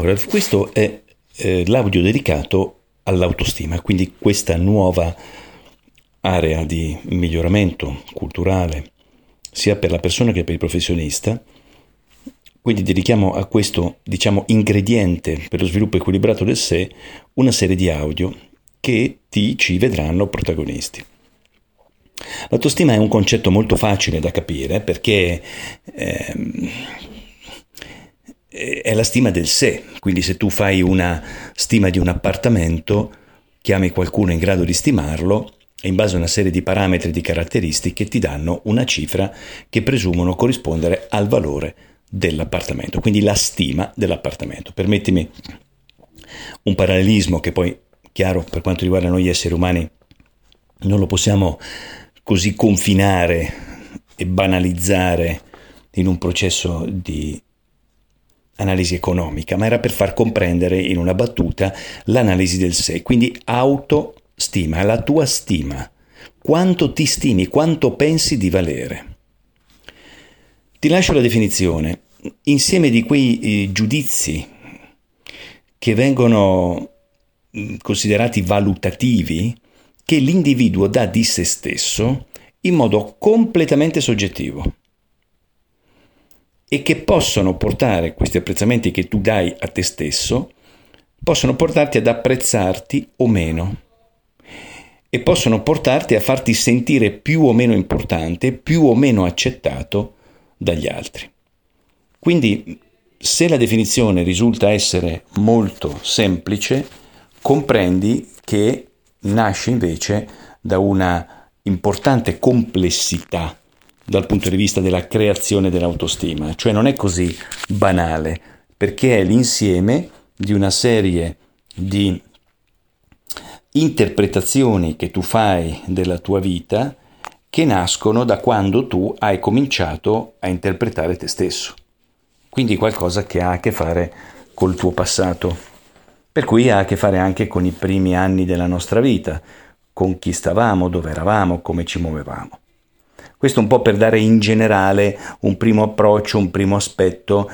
Allora, questo è eh, l'audio dedicato all'autostima, quindi questa nuova area di miglioramento culturale sia per la persona che per il professionista. Quindi dedichiamo a questo, diciamo, ingrediente per lo sviluppo equilibrato del sé una serie di audio che ti ci vedranno protagonisti. L'autostima è un concetto molto facile da capire perché ehm, è la stima del sé, quindi se tu fai una stima di un appartamento, chiami qualcuno in grado di stimarlo e in base a una serie di parametri e di caratteristiche ti danno una cifra che presumono corrispondere al valore dell'appartamento, quindi la stima dell'appartamento. Permettimi un parallelismo che poi, chiaro, per quanto riguarda noi esseri umani, non lo possiamo così confinare e banalizzare in un processo di analisi economica, ma era per far comprendere in una battuta l'analisi del sé, quindi autostima, la tua stima, quanto ti stimi, quanto pensi di valere. Ti lascio la definizione, insieme di quei eh, giudizi che vengono mm, considerati valutativi che l'individuo dà di se stesso in modo completamente soggettivo e che possono portare questi apprezzamenti che tu dai a te stesso, possono portarti ad apprezzarti o meno e possono portarti a farti sentire più o meno importante, più o meno accettato dagli altri. Quindi se la definizione risulta essere molto semplice, comprendi che nasce invece da una importante complessità dal punto di vista della creazione dell'autostima, cioè non è così banale, perché è l'insieme di una serie di interpretazioni che tu fai della tua vita che nascono da quando tu hai cominciato a interpretare te stesso. Quindi qualcosa che ha a che fare col tuo passato, per cui ha a che fare anche con i primi anni della nostra vita, con chi stavamo, dove eravamo, come ci muovevamo. Questo un po' per dare in generale un primo approccio, un primo aspetto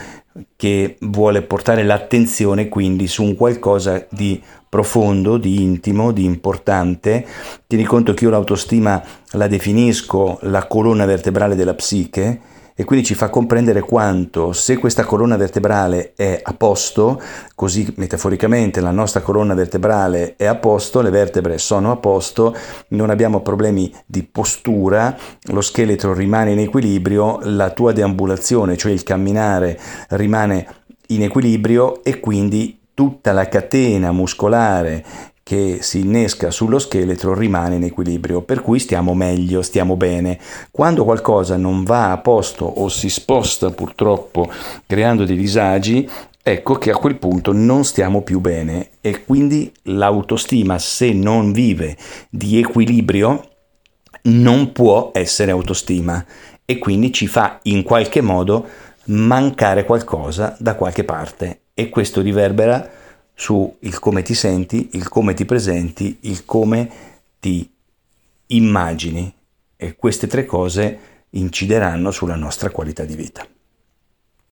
che vuole portare l'attenzione quindi su un qualcosa di profondo, di intimo, di importante. Tieni conto che io l'autostima la definisco la colonna vertebrale della psiche e quindi ci fa comprendere quanto se questa colonna vertebrale è a posto, così metaforicamente la nostra colonna vertebrale è a posto, le vertebre sono a posto, non abbiamo problemi di postura, lo scheletro rimane in equilibrio, la tua deambulazione, cioè il camminare, rimane in equilibrio e quindi tutta la catena muscolare che si innesca sullo scheletro rimane in equilibrio, per cui stiamo meglio, stiamo bene. Quando qualcosa non va a posto o si sposta purtroppo creando dei disagi, ecco che a quel punto non stiamo più bene. E quindi l'autostima se non vive di equilibrio non può essere autostima. E quindi ci fa in qualche modo mancare qualcosa da qualche parte. E questo riverbera su il come ti senti, il come ti presenti, il come ti immagini e queste tre cose incideranno sulla nostra qualità di vita.